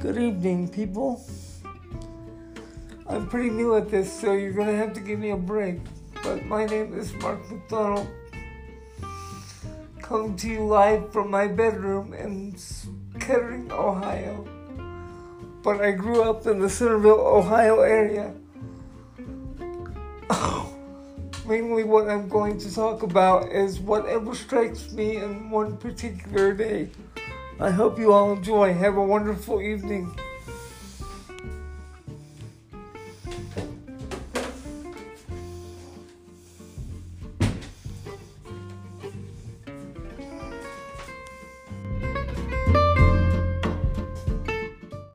Good evening, people. I'm pretty new at this, so you're gonna have to give me a break. But my name is Mark McDonald, coming to you live from my bedroom in Kettering, Ohio. But I grew up in the Centerville, Ohio area. Mainly, what I'm going to talk about is whatever strikes me in one particular day. I hope you all enjoy. Have a wonderful evening.